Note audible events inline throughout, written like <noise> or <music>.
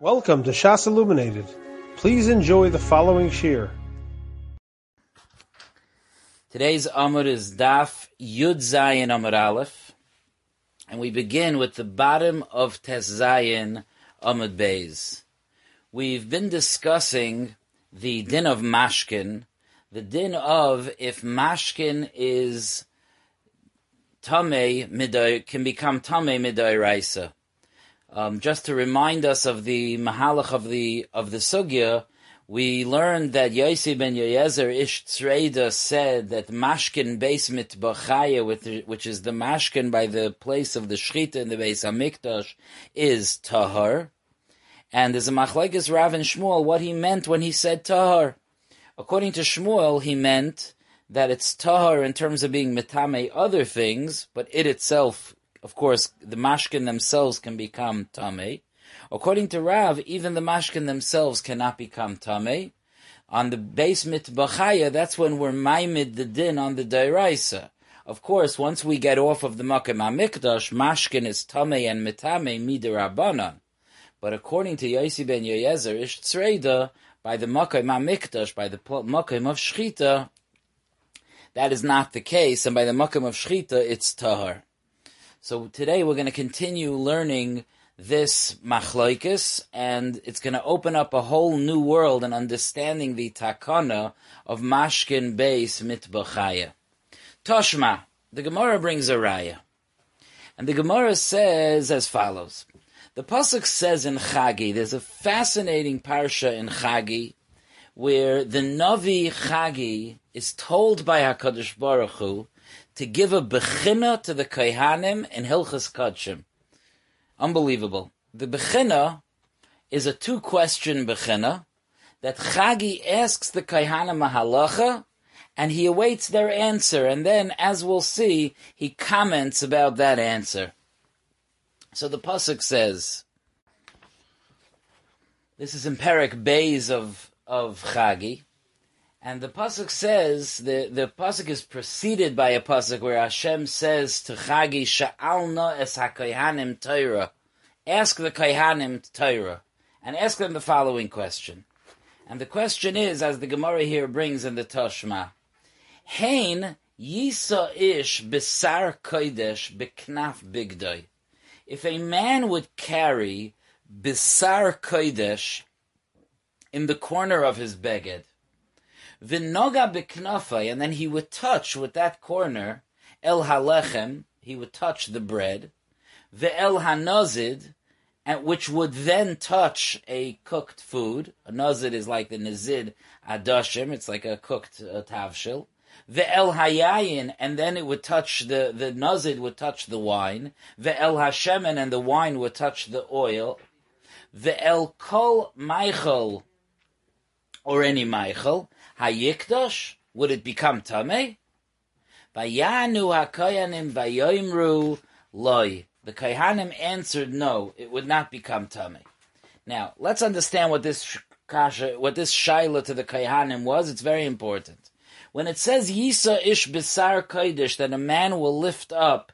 Welcome to Shas Illuminated. Please enjoy the following shir. Today's Amud is Daf Yud Zayin Amud Aleph, and we begin with the bottom of Tes Zayin Amud Beis. We've been discussing the din of mashkin, the din of if mashkin is tamei miday can become tamei miday raisa. Um, just to remind us of the mahalach of the of the sugya, we learned that Yossi ben Yoyezer Ish Tzreida said that mashkin beis mitbachaya, which is the mashkin by the place of the shchita in the Beis Hamikdash, is tahar. And there's a machlekes Rav and Shmuel what he meant when he said tahar. According to Shmuel, he meant that it's tahar in terms of being mitame other things, but it itself of course, the mashkin themselves can become tame. According to Rav, even the mashkin themselves cannot become tame. On the base mitbachaya, that's when we're maimid the din on the dairaisa. Of course, once we get off of the makom hamikdash, mashkin is tame and mitame midirabanan. But according to Yossi ben Yoyezer, ish tzreida, by the makom hamikdash, by the makom of shchita, that is not the case, and by the makom of shchita, it's tahar. So today we're going to continue learning this machloikis, and it's going to open up a whole new world in understanding the takana of mashkin beis mitbachaya. Toshma, the Gemara brings a raya, and the Gemara says as follows. The pasuk says in Chagi, there's a fascinating parsha in Chagi, where the Navi Chagi is told by Hakadosh Baruch Hu to give a bechina to the Kaihanim in Hilchas Kodshim. Unbelievable. The bechina is a two-question bechina that Chagi asks the Kaihanim a halacha, and he awaits their answer, and then, as we'll see, he comments about that answer. So the pasuk says, this is Perik Bays of of Chagi. And the pasuk says the the pasuk is preceded by a pasuk where Hashem says to Chagi Sha'alna es haKayhanim Torah, ask the Kayhanim Torah, and ask them the following question. And the question is, as the Gemara here brings in the Toshma, Hain Yisa ish besar kodesh beknaf bigdoi. If a man would carry besar kodesh in the corner of his beged, Vinoga beknafai, and then he would touch with that corner el halechem, he would touch the bread, ve'el hanazid, and which would then touch a cooked food. A nazid is like the nazid adashim, it's like a cooked uh, tavshil. Ve'el hayayin, and then it would touch the, the nazid would touch the wine. Ve'el hashemen, and the wine would touch the oil. Ve'el kol meichel, or any meichel. Hayikdash, would it become Tameh? Vayanu HaKoyanim Vayoimru Loi. The Kohanim answered no, it would not become Tameh. Now, let's understand what this kasha, what this shaila to the Kohanim was. It's very important. When it says Yisa ish bisar kodesh, that a man will lift up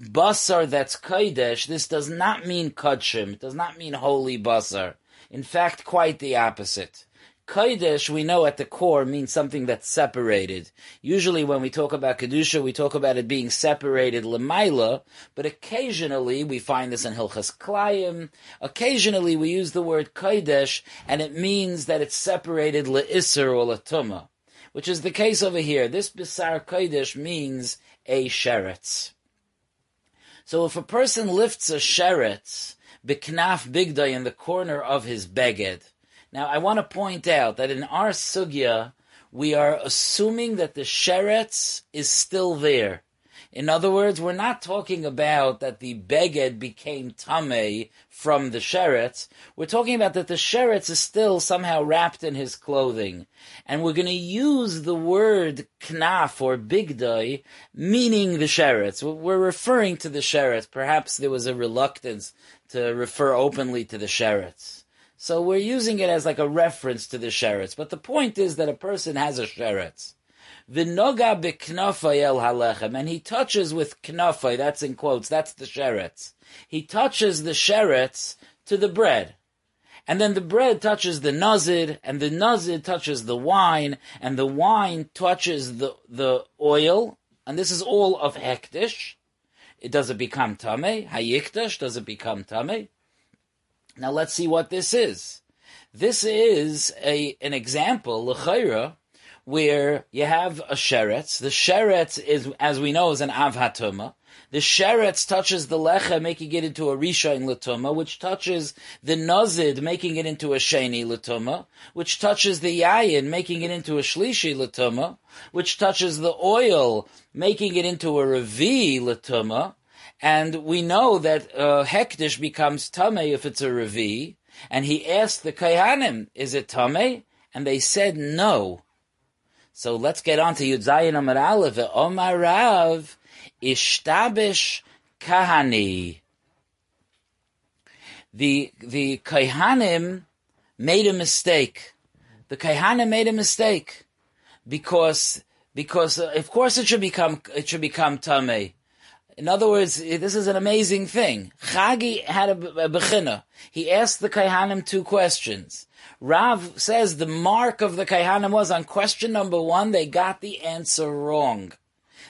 basar that's kodesh, this does not mean kodshim. It does not mean holy basar. In fact, quite the opposite. Kodesh, we know at the core, means something that's separated. Usually when we talk about Kedusha, we talk about it being separated lemaila, but occasionally we find this in Hilchas Klayim. Occasionally we use the word Kodesh, and it means that it's separated le'isr or le'tuma, which is the case over here. This Bisar Kodesh means a sheretz. So if a person lifts a sheretz, biknaf bigday in the corner of his beged, now, I want to point out that in our sugya, we are assuming that the sheretz is still there. In other words, we're not talking about that the beged became tamei from the sheretz. We're talking about that the sheretz is still somehow wrapped in his clothing. And we're going to use the word knaf or bigdai, meaning the sheretz. We're referring to the sheretz. Perhaps there was a reluctance to refer openly to the sheretz. So we're using it as like a reference to the sheretz. But the point is that a person has a sheretz. V'noga b'knafay el halechem, and he touches with knafay, that's in quotes, that's the sheretz. He touches the sheretz to the bread. And then the bread touches the nazid, and the nazid touches the wine, and the wine touches the, the oil, and this is all of hektish. It does it become tame? Hayikdash, does it become tame? Now let's see what this is. This is a an example, l'chayra, where you have a sheretz. The sheretz is, as we know, is an avhatuma. The sheretz touches the lecha, making it into a rishain latuma, which touches the nazid, making it into a sheni latuma, which touches the yayin, making it into a shlishi latuma, which touches the oil, making it into a revi latuma, and we know that uh, hektish becomes tame if it's a revi, and he asked the kayhanim, is it tame? And they said no. So let's get on to Yudzayin Amar Aleph. Omar Rav, Ishtabish Kahani. The, the Kaihanim made a mistake. The Kaihanim made a mistake because, because of course it should become, it should become Tameh. In other words, this is an amazing thing. Chagi had a, a. He asked the Kaihanim two questions. Rav says the mark of the Kaihanim was on question number one, they got the answer wrong.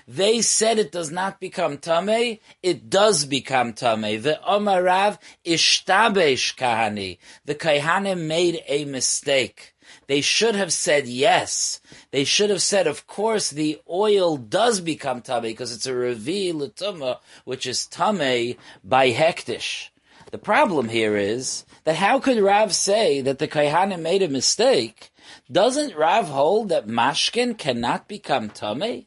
They said it does not become tame. It does become tame. The Omar Rav ishtabesh kahani. The Kaihanim made a mistake. They should have said yes. They should have said, of course, the oil does become tame because it's a revi l'tuma, which is tame by hektish. The problem here is that how could Rav say that the Kaihanim made a mistake? Doesn't Rav hold that mashkin cannot become tame?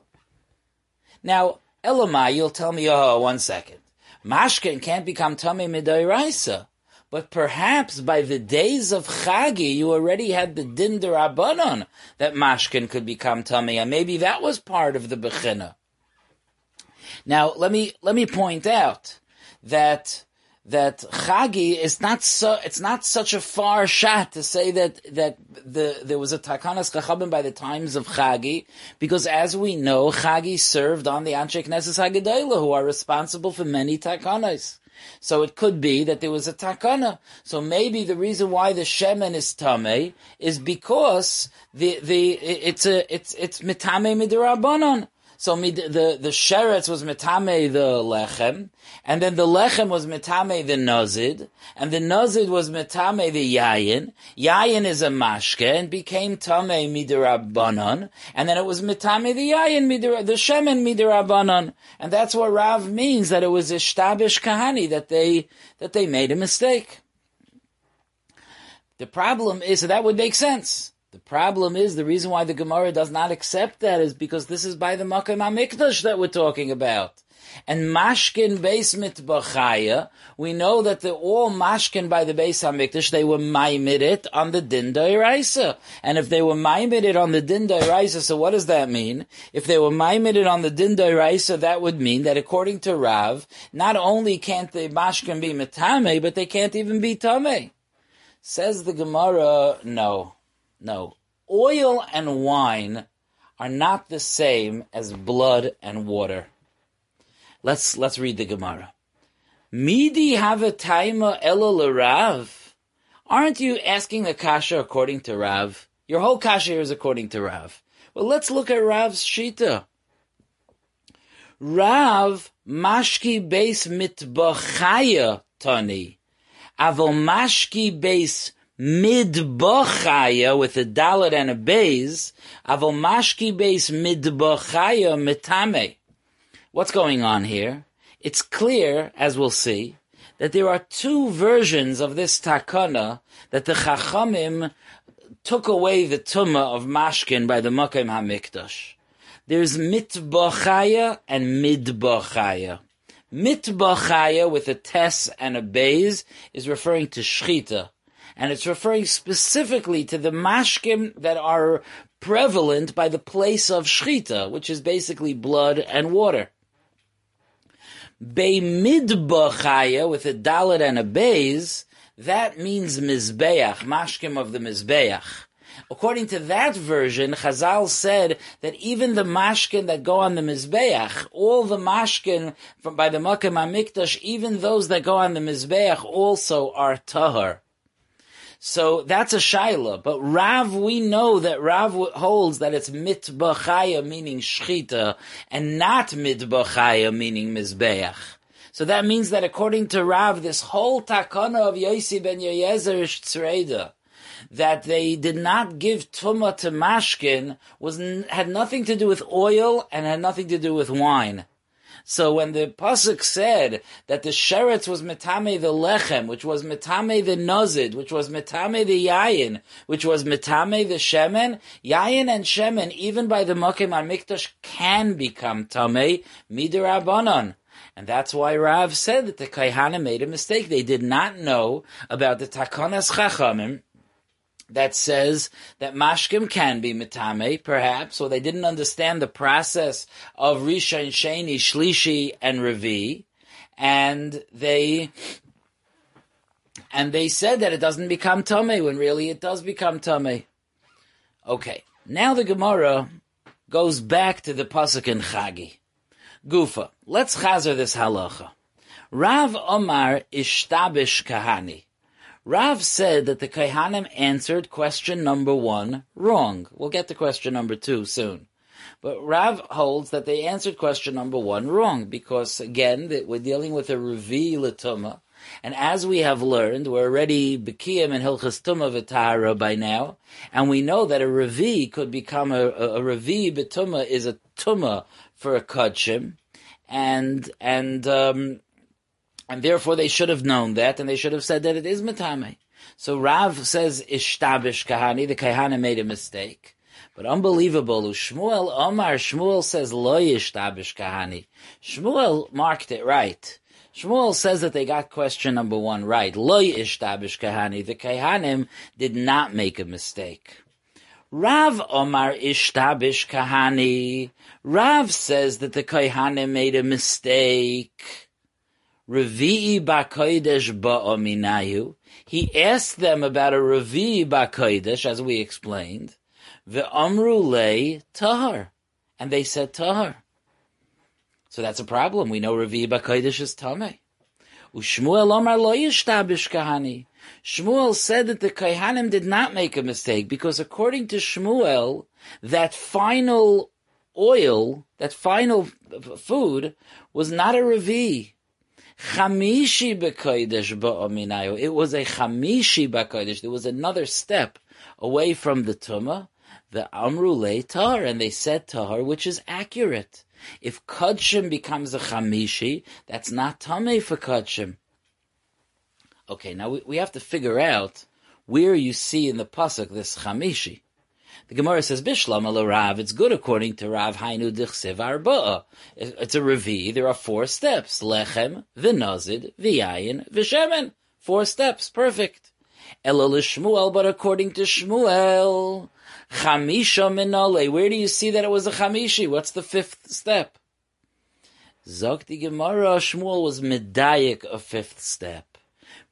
Now, Elamai, you'll tell me, oh, one second. Mashkin can't become Tamei Midairaisa. But perhaps by the days of Chagi, you already had the Din Rabbanon that Mashkin could become Tamei, and maybe that was part of the Bechina. Now, let me, let me point out that that Chagi is not so, it's not such a far shot to say that, that the, there was a Takanas Chachabim by the times of Chagi, because as we know, Chagi served on the Anshe Knesset Hagedayla, who are responsible for many Takanas. So it could be that there was a takana. So maybe the reason why the shemen is tame is because the the it's a it's it's mitame midrabanon. So the the sheretz was metame the lechem, and then the lechem was metame the nazid, and the nazid was metame the yayin. Yayin is a mashke and became tame midrabanan, and then it was metame the yayin midra, the shemen midrabanan, and that's what Rav means that it was ishtabish kahani that they that they made a mistake. The problem is so that would make sense. The problem is the reason why the Gemara does not accept that is because this is by the Makkah Hamikdash that we're talking about. And Mashkin Beis Mitbachaya, we know that the all Mashkin by the Beis Hamikdash, they were Maimidit on the Din Raisa. And if they were Maimidit on the Din Raisa, so what does that mean? If they were Maimidit on the Din Raisa, that would mean that according to Rav, not only can't the Mashkin be Mitame, but they can't even be Tame. Says the Gemara, no. No. Oil and wine are not the same as blood and water. Let's let's read the Gemara. Midi have a taima. Aren't you asking the kasha according to Rav? Your whole kasha is according to Rav. Well, let's look at Rav's shita. Rav mashki base mitbachaya tani. Avol mashki base midbochaya with a dalet and a bays, avol mashki base midbochaya mitame. What's going on here? It's clear, as we'll see, that there are two versions of this takana that the Chachamim took away the tumah of mashkin by the Makim Hamikdash. There's mitbochaya and midbochaya. Mitbochaya with a tes and a bays is referring to shchita and it's referring specifically to the mashkim that are prevalent by the place of shchita, which is basically blood and water. Beimidbachaya, with a dalit and a beis, that means mizbeach, mashkim of the mizbeach. According to that version, Chazal said that even the mashkin that go on the mizbeach, all the mashkin from, by the Makkah Mikdash, even those that go on the mizbeach also are tahar. So that's a shaila. But Rav, we know that Rav holds that it's mitbachaya, meaning shchita, and not mitbachaya, meaning mizbeach. So that means that according to Rav, this whole takana of Yosi ben Yoyezer ish tzreida, that they did not give tuma to mashkin was had nothing to do with oil and had nothing to do with wine. So when the pasuk said that the sheretz was metame the lechem, which was metame the nozid, which was metame the yayin, which was metame the shemen, yayin and shemen, even by the mokim on mikdash, can become tame midirabanan. And that's why Rav said that the Kayhana made a mistake. They did not know about the Takonas Chachamim, that says that mashkim can be mitame, perhaps, or they didn't understand the process of Rishon, Sheni, Shlishi, and Revi, and they and they said that it doesn't become tame when really it does become tame. Okay, now the Gemara goes back to the pasuk in Chagi. Gufa, let's chazer this halacha. Rav Omar ishtabish kahani. Rav said that the Kaihanim answered question number one wrong. We'll get to question number two soon. But Rav holds that they answered question number one wrong because, again, that we're dealing with a Revi Latuma. And as we have learned, we're already Bekiyim and Hilchas Tumah V'Tahara by now, and we know that a Revi could become a, a, a Revi is a Tumah for a Kudshim, and, and, um, and therefore they should have known that, and they should have said that it is Matame. So Rav says ishtabish kahani, the kahana made a mistake. But unbelievable, Shmuel Omar, Shmuel says lo ishtabish kahani. Shmuel marked it right. Shmuel says that they got question number one right. Lo ishtabish kahani. The kahanim did not make a mistake. Rav Omar ishtabish kahani. Rav says that the kahanim made a mistake. Revi'i Bakodesh Ba'ominayu. He asked them about a Revi'i Bakodesh, as we explained. Ve'amru le tahar. And they said tahar. So that's a problem. We know Revi'i Bakodesh is tameh. Ushmuel Omar lo yishtabish kahani. Shmuel said that the Kaihanim did not make a mistake because according to Shmuel, that final oil, that final food, was not a Revi. Chamishi b'kodesh ba'ominayu. It was a chamishi b'kodesh. There was another step away from the tuma, the amrule tar, and they said tar, which is accurate. If kudshim becomes a chamishi, that's not tame for kudshim. Okay, now we, we have to figure out where you see in the pasuk this chamishi. The Gemara says, Bishlam ala Rav, it's good according to Rav Hainu Dichsev Arba'a. It's a Revi, there are four steps. Lechem, V'nazid, V'yayin, V'shemen. Four steps, perfect. Ela Shmuel, but according to Shmuel, Chamisha Minale, where do you see that it was a Chamishi? What's the fifth step? Zok Gemara, Shmuel was medayik a fifth step.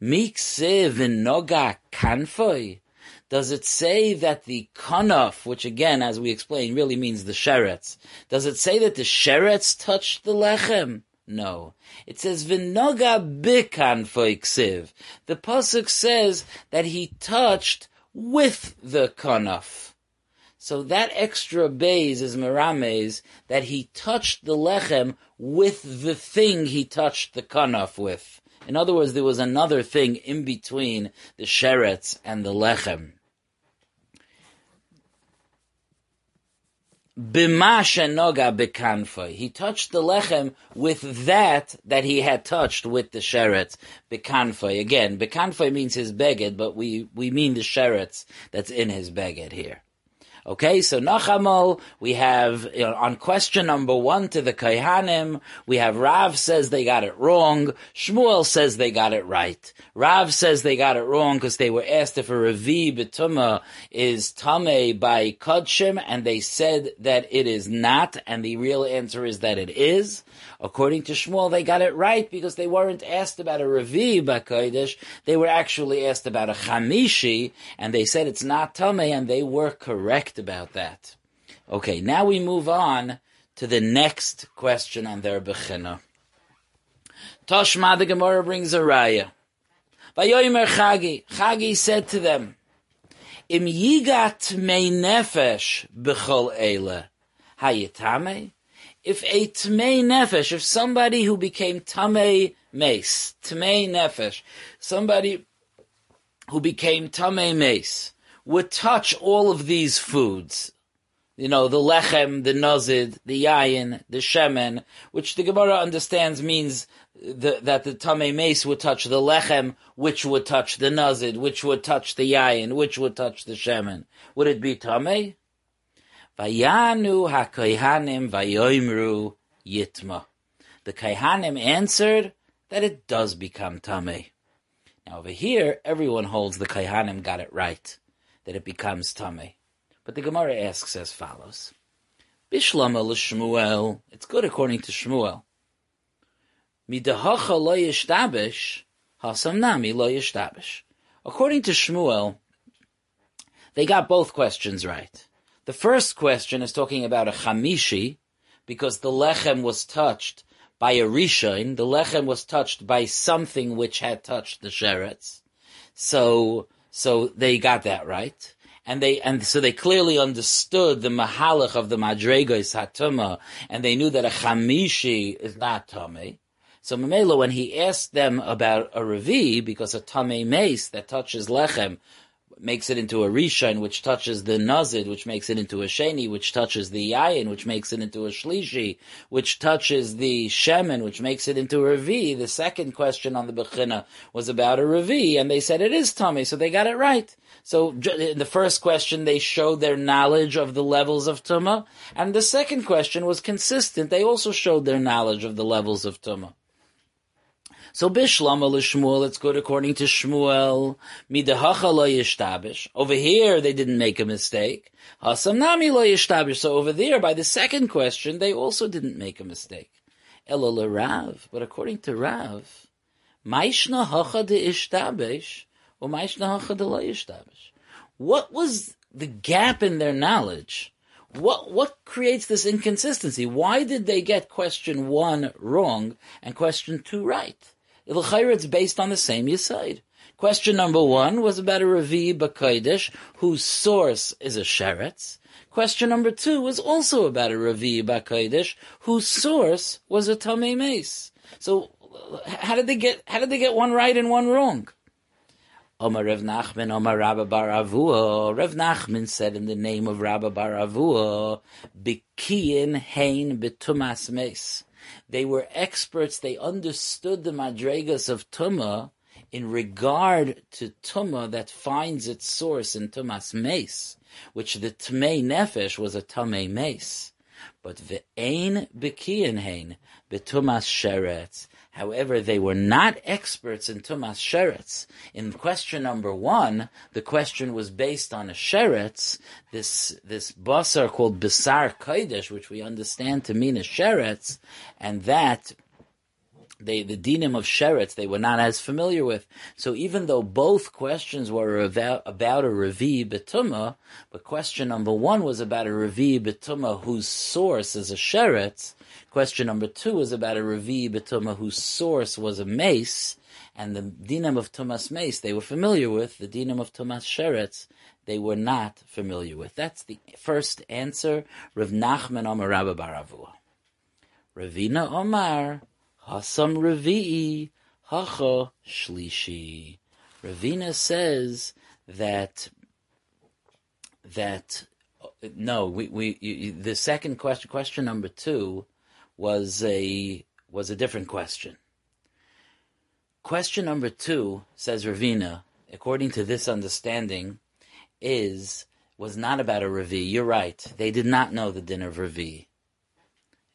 Mikse v'noga kanfoy. Does it say that the kanaf, which again, as we explained, really means the sheretz, does it say that the sheretz touched the lechem? No. It says v'noga bikan foiksiv. The pasuk says that he touched with the kanaf. So that extra bays is merames that he touched the lechem with the thing he touched the kanaf with. In other words, there was another thing in between the sheretz and the lechem. Bimasha noga bekanfoi. He touched the lechem with that that he had touched with the sheretz. Bekanfoi. Again, bekanfoi means his beged, but we, we mean the sheretz that's in his beged here. Okay, so Nachamol, we have you know, on question number one to the Kaihanim, we have Rav says they got it wrong. Shmuel says they got it right. Rav says they got it wrong because they were asked if a Revi Betuma is Tame by Kodshim, and they said that it is not, and the real answer is that it is. According to Shmuel, they got it right because they weren't asked about a Revi Bakodesh, they were actually asked about a Chamishi, and they said it's not Tame, and they were correct about that. Okay, now we move on to the next question on their Bechina. Toshma, the Gemara brings a raya. Vayomer Chagi. Chagi said to them, Im yigat mei nefesh b'chol eile, hayitame? If a tmei nefesh, if somebody who became tamei mace, tmei nefesh, somebody who became tamei mace, would touch all of these foods, you know, the lechem, the nozid, the yayin, the shemen, which the Gemara understands means the, that the tamei mace would touch the lechem, which would touch the nozid, which would touch the yayin, which would touch the shemen. Would it be tamei? Vayanu hakoyhanim vayoimru yitma. The kaihanim answered that it does become tamei. Now over here, everyone holds the kaihanim got it right, that it becomes tamei. But the Gemara asks as follows: Bishlama l'Shmuel. It's good according to Shmuel. Midahacha lo yishtabish, hasam nami lo yishtabish. According to Shmuel, they got both questions right. The first question is talking about a chamishi, because the lechem was touched by a rishon. The lechem was touched by something which had touched the sheretz. So, so they got that right and they and so they clearly understood the mahalach of the madregos hatuma, and they knew that a chamishi is not tummy. So Mamela, when he asked them about a revi, because a tame mace that touches lechem makes it into a rishon, which touches the nazid, which makes it into a sheni, which touches the yayin, which makes it into a shlishi, which touches the shemen, which makes it into a revi. The second question on the bechina was about a revi, and they said it is tummy, so they got it right. So in the first question, they showed their knowledge of the levels of tuma, and the second question was consistent. They also showed their knowledge of the levels of tuma. So Bishlama Shmuel, it's good according to Shmuel. Over here, they didn't make a mistake. Hasam nami lo yishtabish. So over there, by the second question, they also didn't make a mistake. Ela Rav. But according to Rav, Maishna hacha de ishtabish, or Maishna hacha de lo yishtabish. What was the gap in their knowledge? What what creates this inconsistency? Why did they get question one wrong and question two right? It's based on the same Yisaid. Question number one was about a Ravi Bakaidish, whose source is a Sheretz. Question number two was also about a Ravi Bakaidish, whose source was a Tamei Mace. So, how did they get, how did they get one right and one wrong? Omar Rev Nachman, Omar Rabba Bar Avua. Rev Nachman said in the name of Rabba Bar Avua, Bikiyin Hain Bitumas Mace. They were experts. They understood the madregas of Tuma in regard to Tuma that finds its source in Tumas Mace, which the Tmei Nefesh was a Tamei Mace. But ve'ein bekiyin hein betumas sheretz. However, they were not experts in tumas sheretz. In question number one, the question was based on a sheretz, this this basar called basar kodesh, which we understand to mean a sheretz, and that they, the dinim of sheretz they were not as familiar with. So even though both questions were about, about a revi betuma, but question number one was about a revi betuma whose source is a sheretz. Question number two was about a revi betuma whose source was a mace, and the dinim of tumas mace they were familiar with. The dinim of tumas sheretz they were not familiar with. That's the first answer. Rav Nachman Omar Rabba Baravua. Ravina Omar. Hasam Revi'i Hacha Shlishi. Ravina says that that no, we, we you, the second question, question number two, was a was a different question. Question number two says Ravina, according to this understanding, is was not about a Ravi. You're right. They did not know the din of Ravi.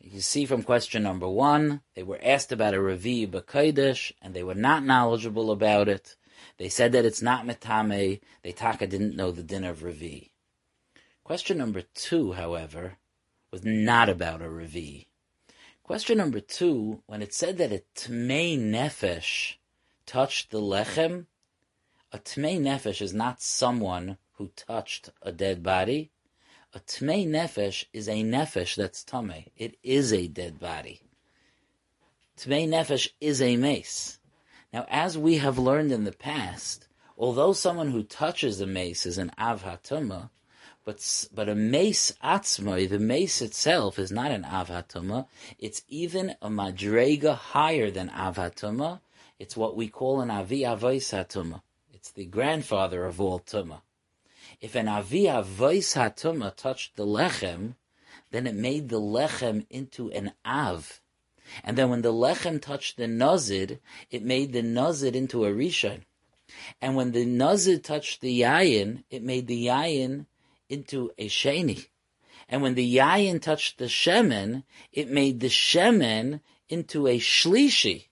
You see from question number one, they were asked about a Ravi B'Kodesh, and they were not knowledgeable about it. They said that it's not Metame. They taka didn't know the din of Ravi. Question number two, however, was not about a Ravi. Question number two, when it said that a Tmei Nefesh touched the Lechem, a Tmei Nefesh is not someone who touched a dead body. A tmei nefesh is a nefesh that's tame. It is a dead body. Tmei nefesh is a mace. Now, as we have learned in the past, although someone who touches a mace is an av hatuma, but but a mace atzmai, the mace itself is not an av hatuma. It's even a madrega higher than av hatuma. It's what we call an avi avos hatuma. It's the grandfather of all tuma. If an avi avos hatuma touched the lechem, then it made the lechem into an av. And then when the lechem touched the nazid, it made the nazid into a rishon. And when the nazid touched the yayin, it made the yayin into a sheni. And when the yayin touched the shemen, it made the shemen into a shlishi.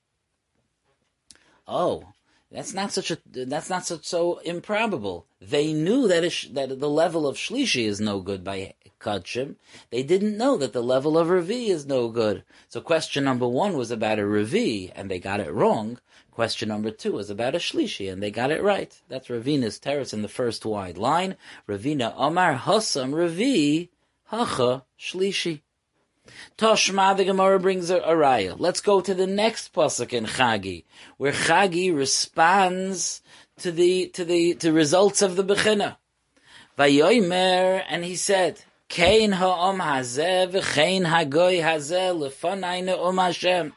Oh, that's not such a that's not so improbable. They knew that that the level of shlishi is no good by kachim. They didn't know that the level of ravi is no good. So question number one was about a ravi, and they got it wrong. Question number two was about a shlishi, and they got it right. That's Ravina's terrace in the first wide line. Ravina Omar Hasam Ravi Hacha Shlishi. Toshma, the Gemara brings a, a raya. Let's go to the next pasuk in Chagi, where Chagi responds to the to the to results of the bechina. Vayomer, and he said, "Kein ha'om hazeh v'chein hagoy hazeh lefanayne om Hashem."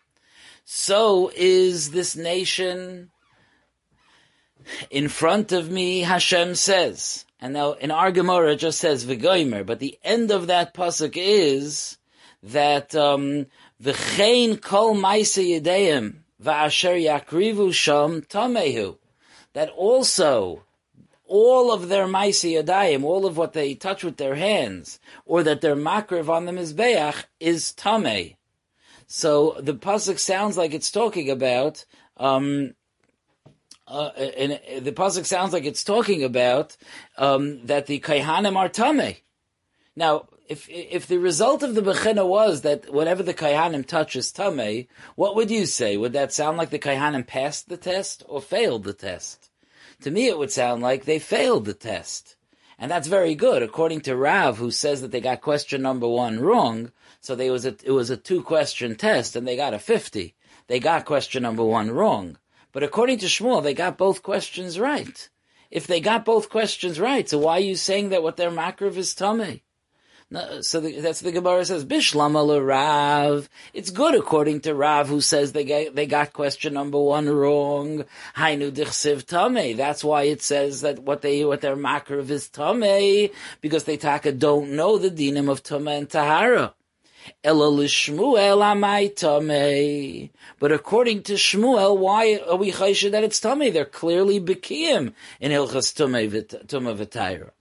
so is this nation in front of me, Hashem says. And now in our Gemara it just says V'goimer, but the end of that pasuk is that um, V'chein kol maise yedeim va'asher yakrivu sham tamehu. That also all of their maise yadayim, all of what they touch with their hands, or that their makriv on the mizbeach is tameh. So the pasuk sounds like it's talking about. Um, uh, and the pasuk sounds like it's talking about um, that the kaihanim are tame. Now, if if the result of the bechina was that whatever the kaihanim touches tame, what would you say? Would that sound like the kaihanim passed the test or failed the test? To me, it would sound like they failed the test. And that's very good, according to Rav, who says that they got question number one wrong. So they was a, it was a two question test and they got a 50. They got question number one wrong. But according to Shmuel, they got both questions right. If they got both questions right, so why are you saying that what their makriv is tummy? No, so the, that's the Gemara says Bishlama Rav. It's good according to Rav, who says they get, they got question number one wrong. Hainu dichsiv tame. That's why it says that what they what their makriv is tame because they taka don't know the dinim of tame and tahara. But according to Shmuel, why are we chaysha that it's tummy? They're clearly bekiyim in Hilchas Tumah V'Tayra.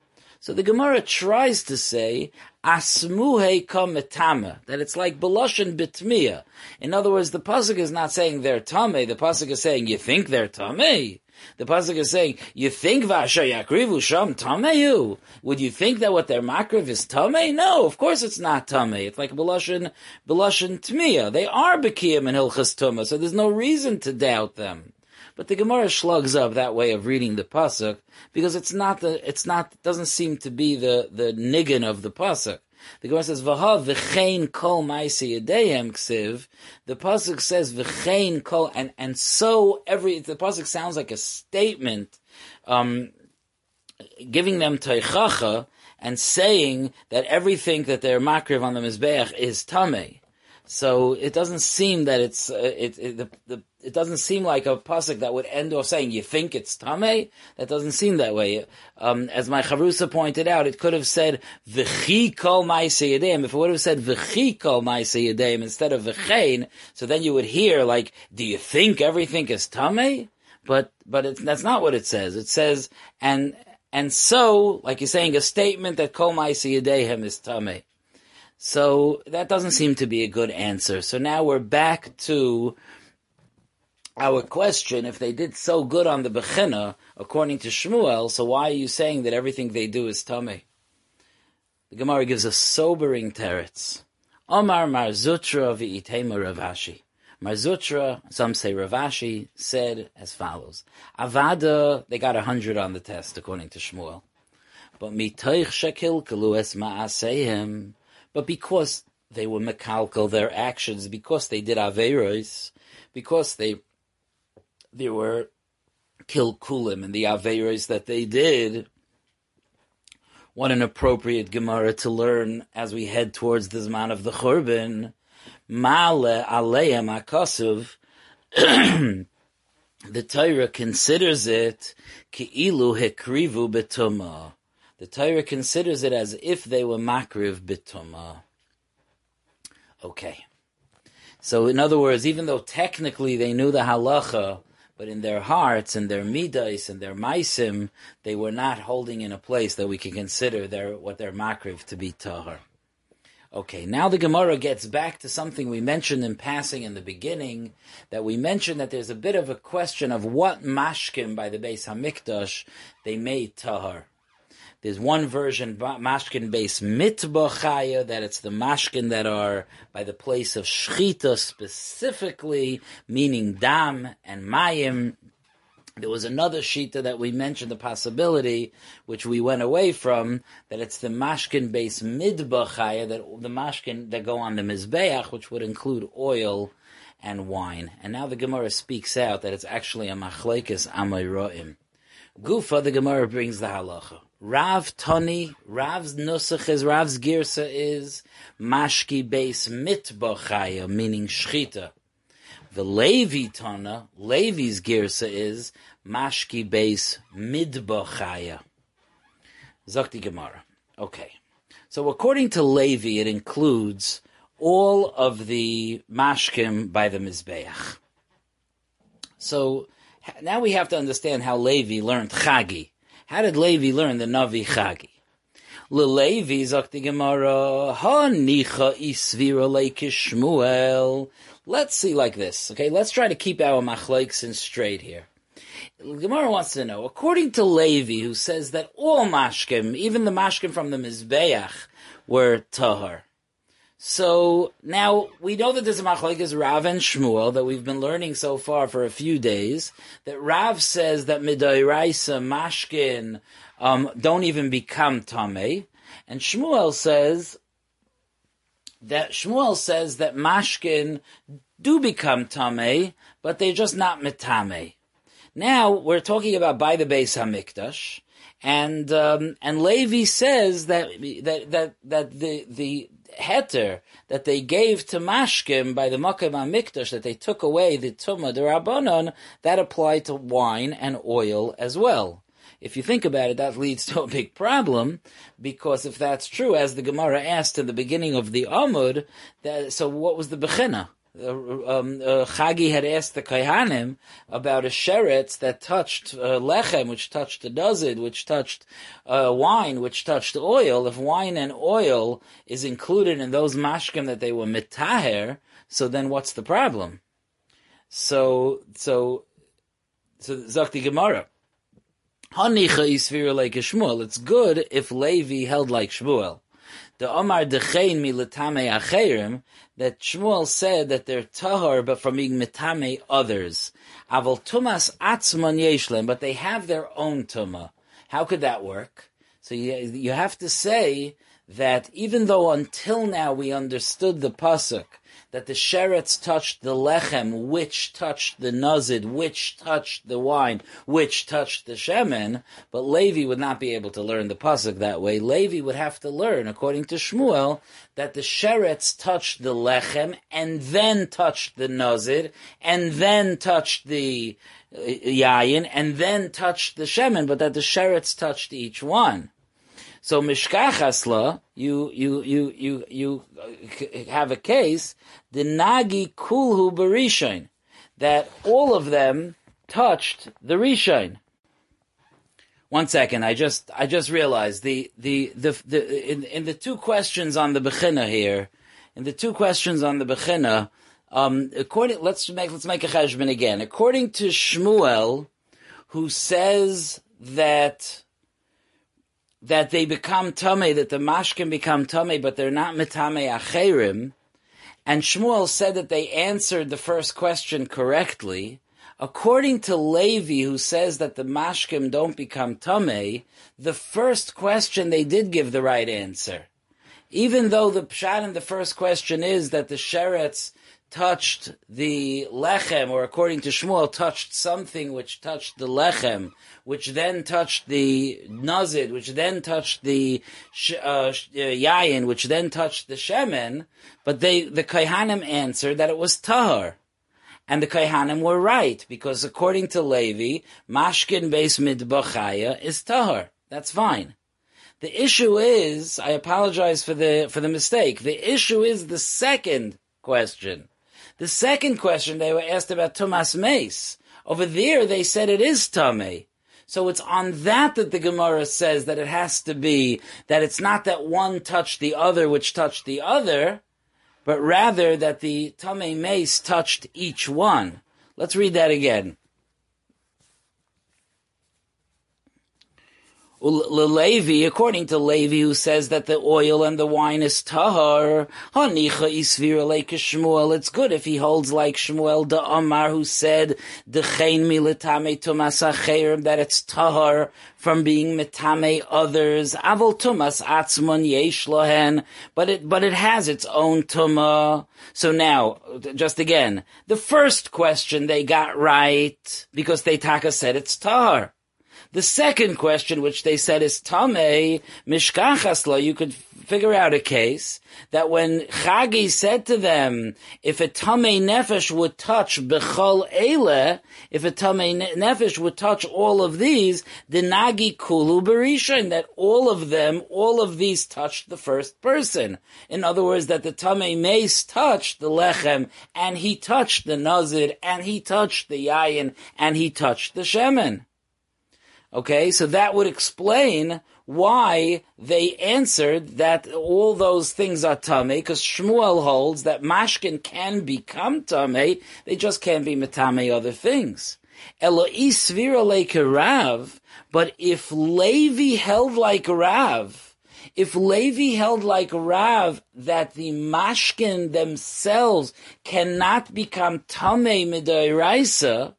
So the Gemara tries to say asmuhe kametama that it's like beloshin bitmiya. In other words, the pasuk is not saying they're tame. The pasuk is saying you think they're tame. The pasuk is saying, "You think Vasha Yakrivu Sham Tameyu? Would you think that what their makriv is Tame? No, of course it's not Tame. It's like Belushin Belushin Tmiya. They are Bekiyim and Hilchas Tuma, so there's no reason to doubt them. But the Gemara slugs up that way of reading the pasuk because it's not the it's not doesn't seem to be the the niggin of the pasuk. The Gemara says, "V'ha v'chein kol ma'isi yedeyem ksiv." The pasuk says, "V'chein kol," and and so every the pasuk sounds like a statement, um, giving them teichacha and saying that everything that they're makriv on the mizbeach is tameh. So it doesn't seem that it's uh, it, it the, the it doesn't seem like a pasuk that would end off saying you think it's tame. That doesn't seem that way. Um, as my chavrusa pointed out, it could have said v'chi kol If it would have said v'chi kol instead of v'chein, so then you would hear like, do you think everything is tame? But but that's not what it says. It says and and so like you're saying a statement that kol is tame. So that doesn't seem to be a good answer. So now we're back to our question. If they did so good on the Bechina, according to Shmuel, so why are you saying that everything they do is tummy? The Gemara gives a sobering teretz. Omar Marzutra v'itema Ravashi. Marzutra, some say Ravashi, said as follows. Avada, they got a hundred on the test, according to Shmuel. But mitoich shekil kalu es ma'asehim but because they were mekalkel their actions, because they did averos, because they there were kilkulim and the averos that they did. What an appropriate Gemara to learn as we head towards the Zman of the Churban. Male aleim akasuv. <clears throat> The Torah considers it ki'ilu hekrivu betuma. The Torah considers it as if they were makriv betuma. Okay. So in other words, even though technically they knew the halacha, but in their hearts and their midas and their maisim, they were not holding in a place that we can consider their what their makriv to be tahar. Okay, now the Gemara gets back to something we mentioned in passing in the beginning, that we mentioned that there's a bit of a question of what mashkim by the Beis Hamikdash they made tahar. There's one version, mashkin base mitbachaya, that it's the mashkin that are by the place of shchita specifically, meaning dam and mayim, there was another shita that we mentioned the possibility, which we went away from, that it's the mashkin base midbachaya, that the mashkin that go on the mizbeach, which would include oil and wine. And now the Gemara speaks out that it's actually a machlekes amayroim. Gufa, the Gemara brings the halacha. Rav Tani, Rav's nusach is, Rav's girsa is mashki base mitbachaya, meaning shchita. The Levi Tana, Levi's Girsa is Mashki base Midbachaya. Zakti Gemara. Okay. So according to Levi, it includes all of the mashkim by the Mizbeach. So now we have to understand how Levi learned Chagi. How did Levi learn the Navi Chagi? Levi Zakti Gemara, Ha Nicha. Let's see like this, okay? Let's try to keep our machlokes straight here. Gemara wants to know, according to Levi, who says that all mashkim, even the mashkim from the Mizbeach, were tahar. So now we know that there's a machlokes Rav and Shmuel that we've been learning so far for a few days. That Rav says that midairaisa mashkin um, don't even become tamei, and Shmuel says that Shmuel says that mashkin do become tamei, but they're just not metame. Now we're talking about by the base Hamikdash, and um, and Levi says that that that that the the heter that they gave to mashkim by the Makkah Hamikdash that they took away the tumah the rabbanon that applied to wine and oil as well. If you think about it, that leads <laughs> to a big problem, because if that's true, as the Gemara asked in the beginning of the Amud, that, so what was the Bechina? Uh, um, uh, Chagi had asked the Kaihanim about a sheretz that touched uh, lechem, which touched the dozid, which touched uh, wine, which touched oil. If wine and oil is included in those mashkim that they were mitaher, so then what's the problem? So, so, so Zakti Gemara. Hanicha isvira like Shmuel. It's good if Levi held like Shmuel. The Omar Dechein milatame acherim that Shmuel said that they're tahor, but from being mitame others. Aval tumas atzman yeshlem, but they have their own tuma. How could that work? So you, you have to say that even though until now we understood the pasuk that the sheretz touched the lechem, which touched the nazid, which touched the wine, which touched the shemen, but Levi would not be able to learn the pasuk that way. Levi would have to learn, according to Shmuel, that the sheretz touched the lechem and then touched the nazid and then touched the uh, yayin and then touched the shemen, but that the sheretz touched each one. So mishkachasla, you you you you you uh, have a case the nagi kulhu barishain that all of them touched the rishain. One second, I just I just realized the the the, the in, in the two questions on the bechina here, in the two questions on the bechina, um, according let's make let's make a cheshbon again. According to Shmuel, who says that that they become tame, that the mash can become tame, but they're not mitame acherim. And Shmuel said that they answered the first question correctly. According to Levi, who says that the mashkim don't become tame, the first question they did give the right answer. Even though the pshat in the first question is that the sheretz touched the lechem, or according to Shmuel, touched something which touched the lechem, which then touched the nazid, which then touched the uh, uh, yayin, which then touched the shemen, but they, the Kaihanim answered that it was tahar. And the Kaihanim were right, because according to Levi, mashkin beis midbachaya is tahar. That's fine. The issue is, I apologize for the, for the mistake. The issue is the second question. The second question they were asked about Tumas Mace. Over there they said it is Tame. So it's on that that the Gemara says that it has to be, that it's not that one touched the other which touched the other, but rather that the Tame Mace touched each one. Let's read that again. Levi, according to Levi, who says that the oil and the wine is tahar, hanicha isvira like Shmuel. It's good if he holds like Shmuel the Amar, who said militame tumas that it's tahar from being mitame others. Avol tumas atzmon yesh but it but it has its own tuma. So now, just again, the first question they got right because they taka said it's tahar. The second question, which they said is Tameh Mishkachasla, you could figure out a case that when Chagi said to them, if a Tameh Nefesh would touch Bechol Eile, if a Tameh Nefesh would touch all of these, the Nagi Kulu Berisha, that all of them, all of these touched the first person. In other words, that the Tameh Mace touched the Lechem, and he touched the Nazir, and he touched the Yayin, and he touched the Shemen. Okay, so that would explain why they answered that all those things are tummy, because Shmuel holds that mashkin can become tummy, they just can't be metame other things. Eloi svira Rav, but if Levi held like Rav, if Levi held like Rav that the mashkin themselves cannot become tamei midairaisa,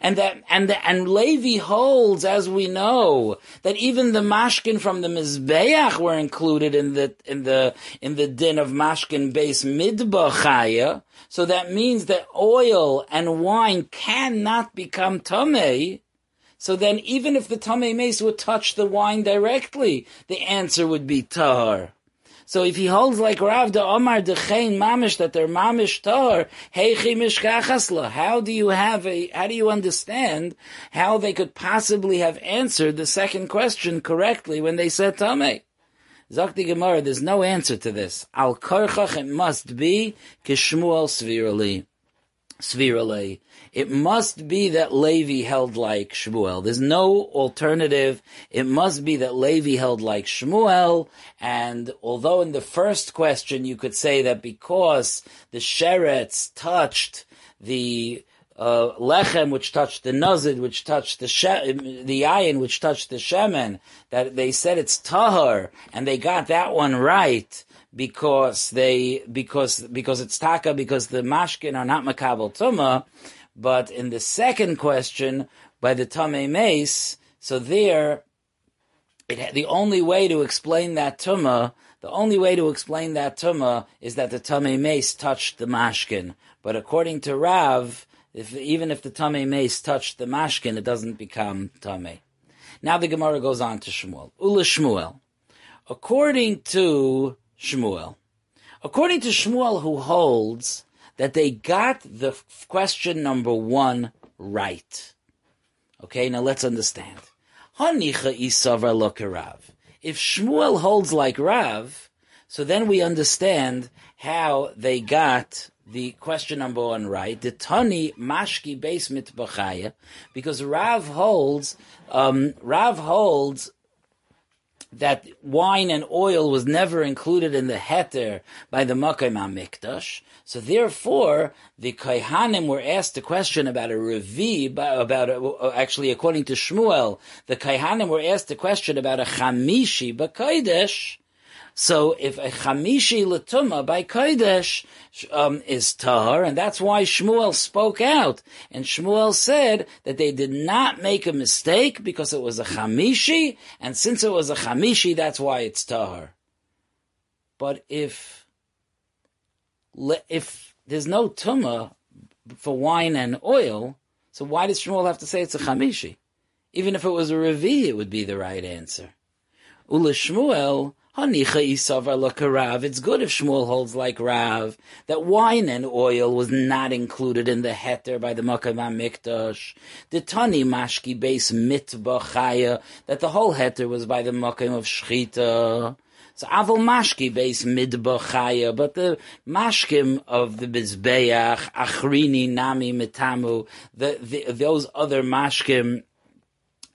and that and the, and Levi holds, as we know, that even the mashkin from the mizbeach were included in the in the in the din of mashkin base midbachaya. So that means that oil and wine cannot become tamei. So then, even if the tamei mace would touch the wine directly, the answer would be tar. So if he holds like Rav the Omar the Chain Mamish that they're Mamish Tor, Heichi Mishkachasla, how do you have a, how do you understand how they could possibly have answered the second question correctly when they said Tameh? Zakti Gemara, there's no answer to this. Al Korchach, it must be Kishmuel Svirali. Svirale. It must be that Levi held like Shmuel. There's no alternative. It must be that Levi held like Shmuel. And although in the first question you could say that because the Sheretz touched the uh, lechem, which touched the nuzid, which touched the she- the ayin, which touched the shemen, that they said it's tahar, and they got that one right because they because because it's taka because the mashkin are not makabel tuma, but in the second question by the tame mace, so there, it, the only way to explain that tuma, the only way to explain that tuma is that the tame mace touched the mashkin. But according to Rav, if, even if the tame mace touched the mashkin, it doesn't become tame. Now the Gemara goes on to Shmuel. Ula Shmuel. According to Shmuel. According to Shmuel, who holds that they got the question number one right. Okay, now let's understand. Hanicha. If Shmuel holds like Rav, so then we understand how they got the question number one right. The Tani Mashki Beis Mitbachaya, because Rav holds, um, Rav holds that wine and oil was never included in the heter by the Makkah Mikdash. So therefore, the Kaihanim were asked a question about a revi, about a, actually according to Shmuel, the Kaihanim were asked a question about a Chamishi B'Kodesh, so if a chamishi latuma by kodesh um, is tahar, and that's why Shmuel spoke out, and Shmuel said that they did not make a mistake because it was a chamishi, and since it was a chamishi, that's why it's tahar. But if if there's no tuma for wine and oil, so why does Shmuel have to say it's a chamishi? Even if it was a revi, it would be the right answer. Ula Shmuel, Hanicha isavar lakarav. It's good if Shmuel holds like Rav that wine and oil was not included in the heter by the Makam Mikdash. The Tani mashki base mitbachaya that the whole heter was by the Makam of Shchita. So avol mashki base midbachaya, but the mashkim of the mizbeach achrini nami mitamu, the, the those other mashkim,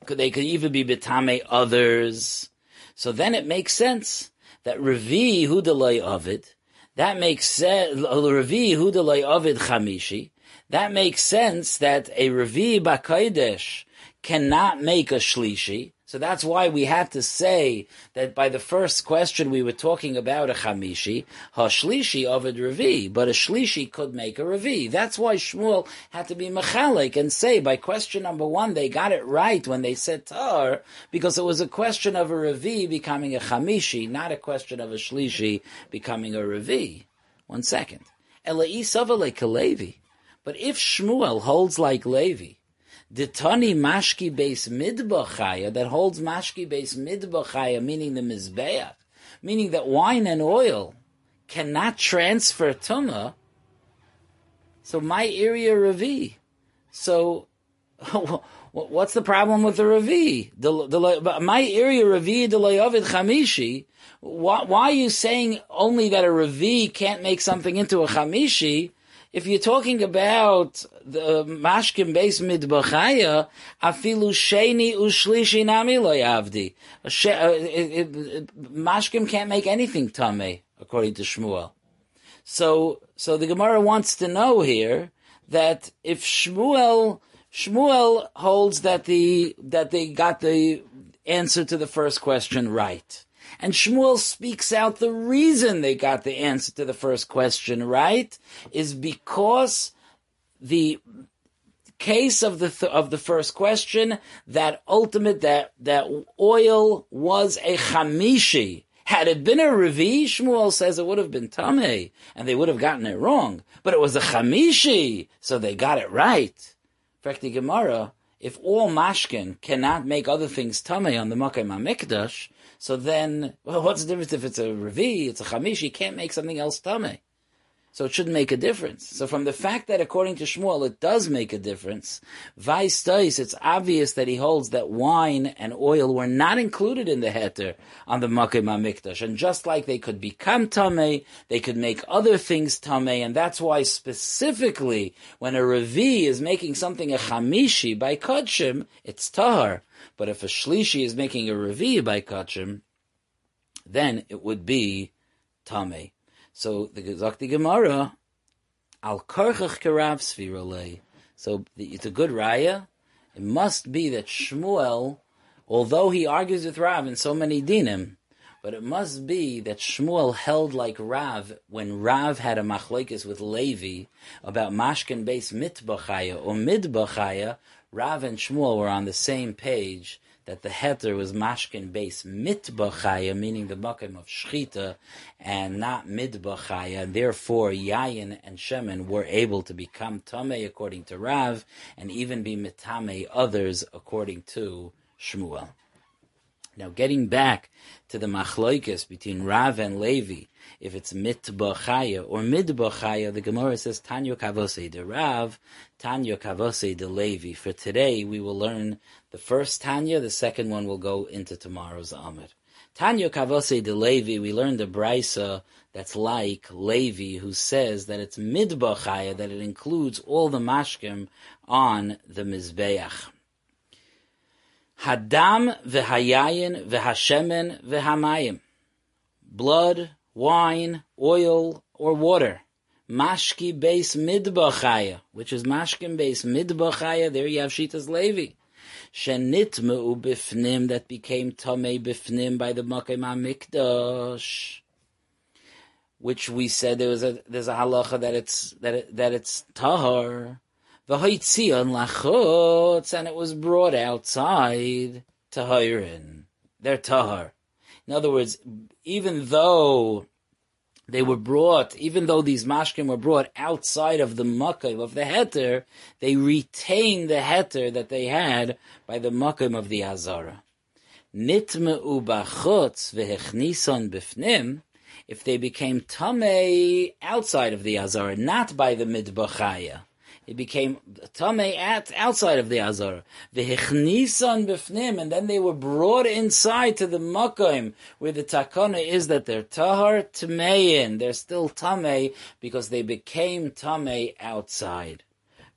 they could even be betame others. So then it makes sense that Revi Hudalai Ovid, that makes sense, Revi Hudalai Ovid Chamishi, that makes sense that a Revi Bakaidesh cannot make a Shlishi, so that's why we had to say that by the first question we were talking about a chamishi, hashlishi of a revi, but a shlishi could make a revi. That's why Shmuel had to be mechalik and say by question number one they got it right when they said tar because it was a question of a revi becoming a chamishi, not a question of a shlishi becoming a revi. One second. But if Shmuel holds like Levi, the Tani Mashki base Midbachaya that holds Mashki base Midbachaya, meaning the Mizbeach, meaning that wine and oil cannot transfer Tuma. So my area Ravi. So <laughs> what's the problem with the Ravi? The, the, my area Ravi Delayavid Chamishi. Why, why are you saying only that a Ravi can't make something into a Chamishi? If you're talking about the mashkim base midbachaya, afilu sheni ushlishi nami lo. Uh, mashkim can't make anything tame, according to Shmuel. So, so the Gemara wants to know here that if Shmuel, Shmuel holds that the, that they got the answer to the first question right. And Shmuel speaks out the reason they got the answer to the first question right is because the case of the th- of the first question that ultimate that that oil was a chamishi. Had it been a revi, Shmuel says it would have been tamei, and they would have gotten it wrong. But it was a chamishi, so they got it right. In fact, the Gemara, if all mashkin cannot make other things tamei on the Makkah Mikdash, so then, well, what's the difference if it's a Revi, it's a Chamish, you can't make something else Tameh. So it shouldn't make a difference. So from the fact that according to Shmuel it does make a difference, vice it's obvious that he holds that wine and oil were not included in the heter on the Makim HaMikdash. And just like they could become Tameh, they could make other things Tameh, and that's why specifically when a Revi is making something a Chamishi by Kodshim, it's Tahar. But if a Shlishi is making a Revi by Kodshim, then it would be Tameh. So the Zakti Gemara, al karchach karav svirole. So it's a good raya. It must be that Shmuel, although he argues with Rav in so many dinim, but it must be that Shmuel held like Rav when Rav had a machlekes with Levi about mashkin base mitbachaya or midbachaya. Rav and Shmuel were on the same page that the heter was mashkin base mitbachaya, meaning the makim of shchita, and not midbachaya, and therefore yayin and shemen were able to become tamei according to Rav, and even be mitame others according to Shmuel. Now, getting back to the machloikis between Rav and Levi, if it's mitbachaya or midbachaya, the Gemara says Tanya Kavose de Rav, Tanya Kavose de Levi. For today, we will learn the first Tanya, the second one will go into tomorrow's Amid. Tanya Kavose de Levi, we learned the brisa that's like Levi, who says that it's midbachaya, that it includes all the mashkim on the mizbeach. Hadam v'hayayin v'hashemen v'hamayim. Blood, wine, oil, or water. Mashki base midbachaya, which is mashkin base midbachaya. There you have Shitas Levi. Shenitmu bifnim that became tamei bifnim by the Makim Mikdash, which we said there was a there's a halacha that it's that it, that it's tahar. V'hoitzion lachutz, and it was brought outside tahirin. They're tahar. In other words, even though they were brought, even though these mashkim were brought outside of the makim of the heter, they retained the heter that they had by the makim of the azara. Nitmeu bachutz v'hechnison bifnim, if they became tamei outside of the azara, not by the midbachaya it became tamei at outside of the azara. V'hichnisan b'fnim, and then they were brought inside to the makom where the takana is that they're tahar tamein. They're still tamei because they became tamei outside.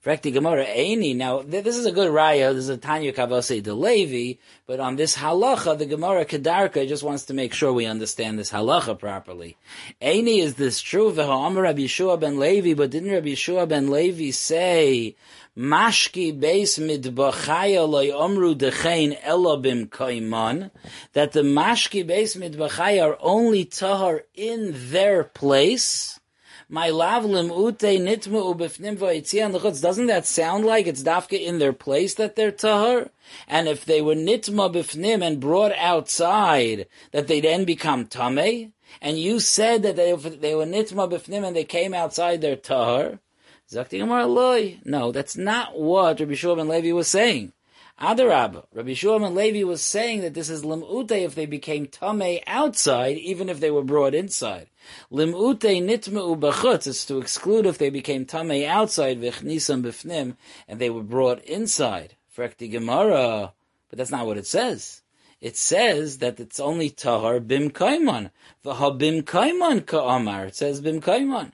Frekti Gemara Eini. Now, this is a good raya. This is a Tanya Kavase de Levi, but on this halacha, the Gemara Kedarka just wants to make sure we understand this halacha properly. Eini, is this true? V'ha'amar Rabbi Yeshua ben Levi, but didn't Rabbi Yeshua ben Levi say, Mashki beis midbachaya loy omru dechein elabim kaiman, that the mashki beis midbachaya are only tahar in their place, my lavlim ute nitmu ubifnim v'yitzian lechutz. Doesn't that sound like it's dafka in their place that they're tahar? And if they were nitma bifnim and brought outside, that they then become tame? And you said that they, they were nitma bifnim and they came outside their tahar? Zakti loy. No, that's not what Rabbi Shua Levi was saying. Adarab, Rabbi Shua ben Levi was saying that this is limute if they became tame outside, even if they were brought inside. Limute nitmeu b'chutz is to exclude if they became tamei outside v'chnisam b'fnim and they were brought inside. Frekti Gemara, but that's not what it says. It says that it's only tahar bim kaiman. V'ha bim kaiman ka'amar. It says bim kaiman.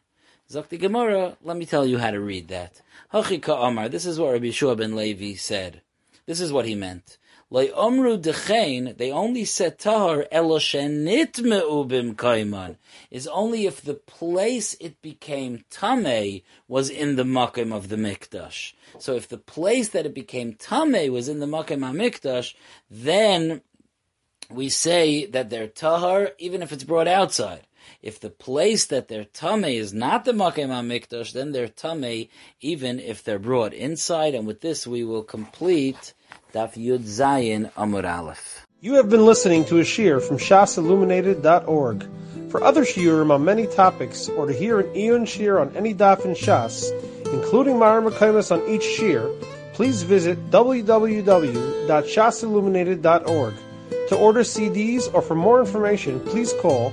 Zakti Gemara, let me tell you how to read that. Hachi ka'amar. This is what Rabbi Shua ben Levi said. This is what he meant. Loi omru dechein, they only said tahar me'ubim kaiman, is only if the place it became tame was in the makim of the mikdash. So if the place that it became tame was in the makim mikdash, then we say that they're tahar, even if it's brought outside. If the place that they're tame is not the makim mikdash, then they're tame, even if they're brought inside. And with this, we will complete Daf Yud Zayin Amud Aleph. You have been listening to a shiur from shasilluminated.org. For other shiurim on many topics, or to hear an iyun shiur on any daf in Shas, including mareh mekomos on each shiur, please visit www.shasilluminated.org. To order CDs or for more information, please call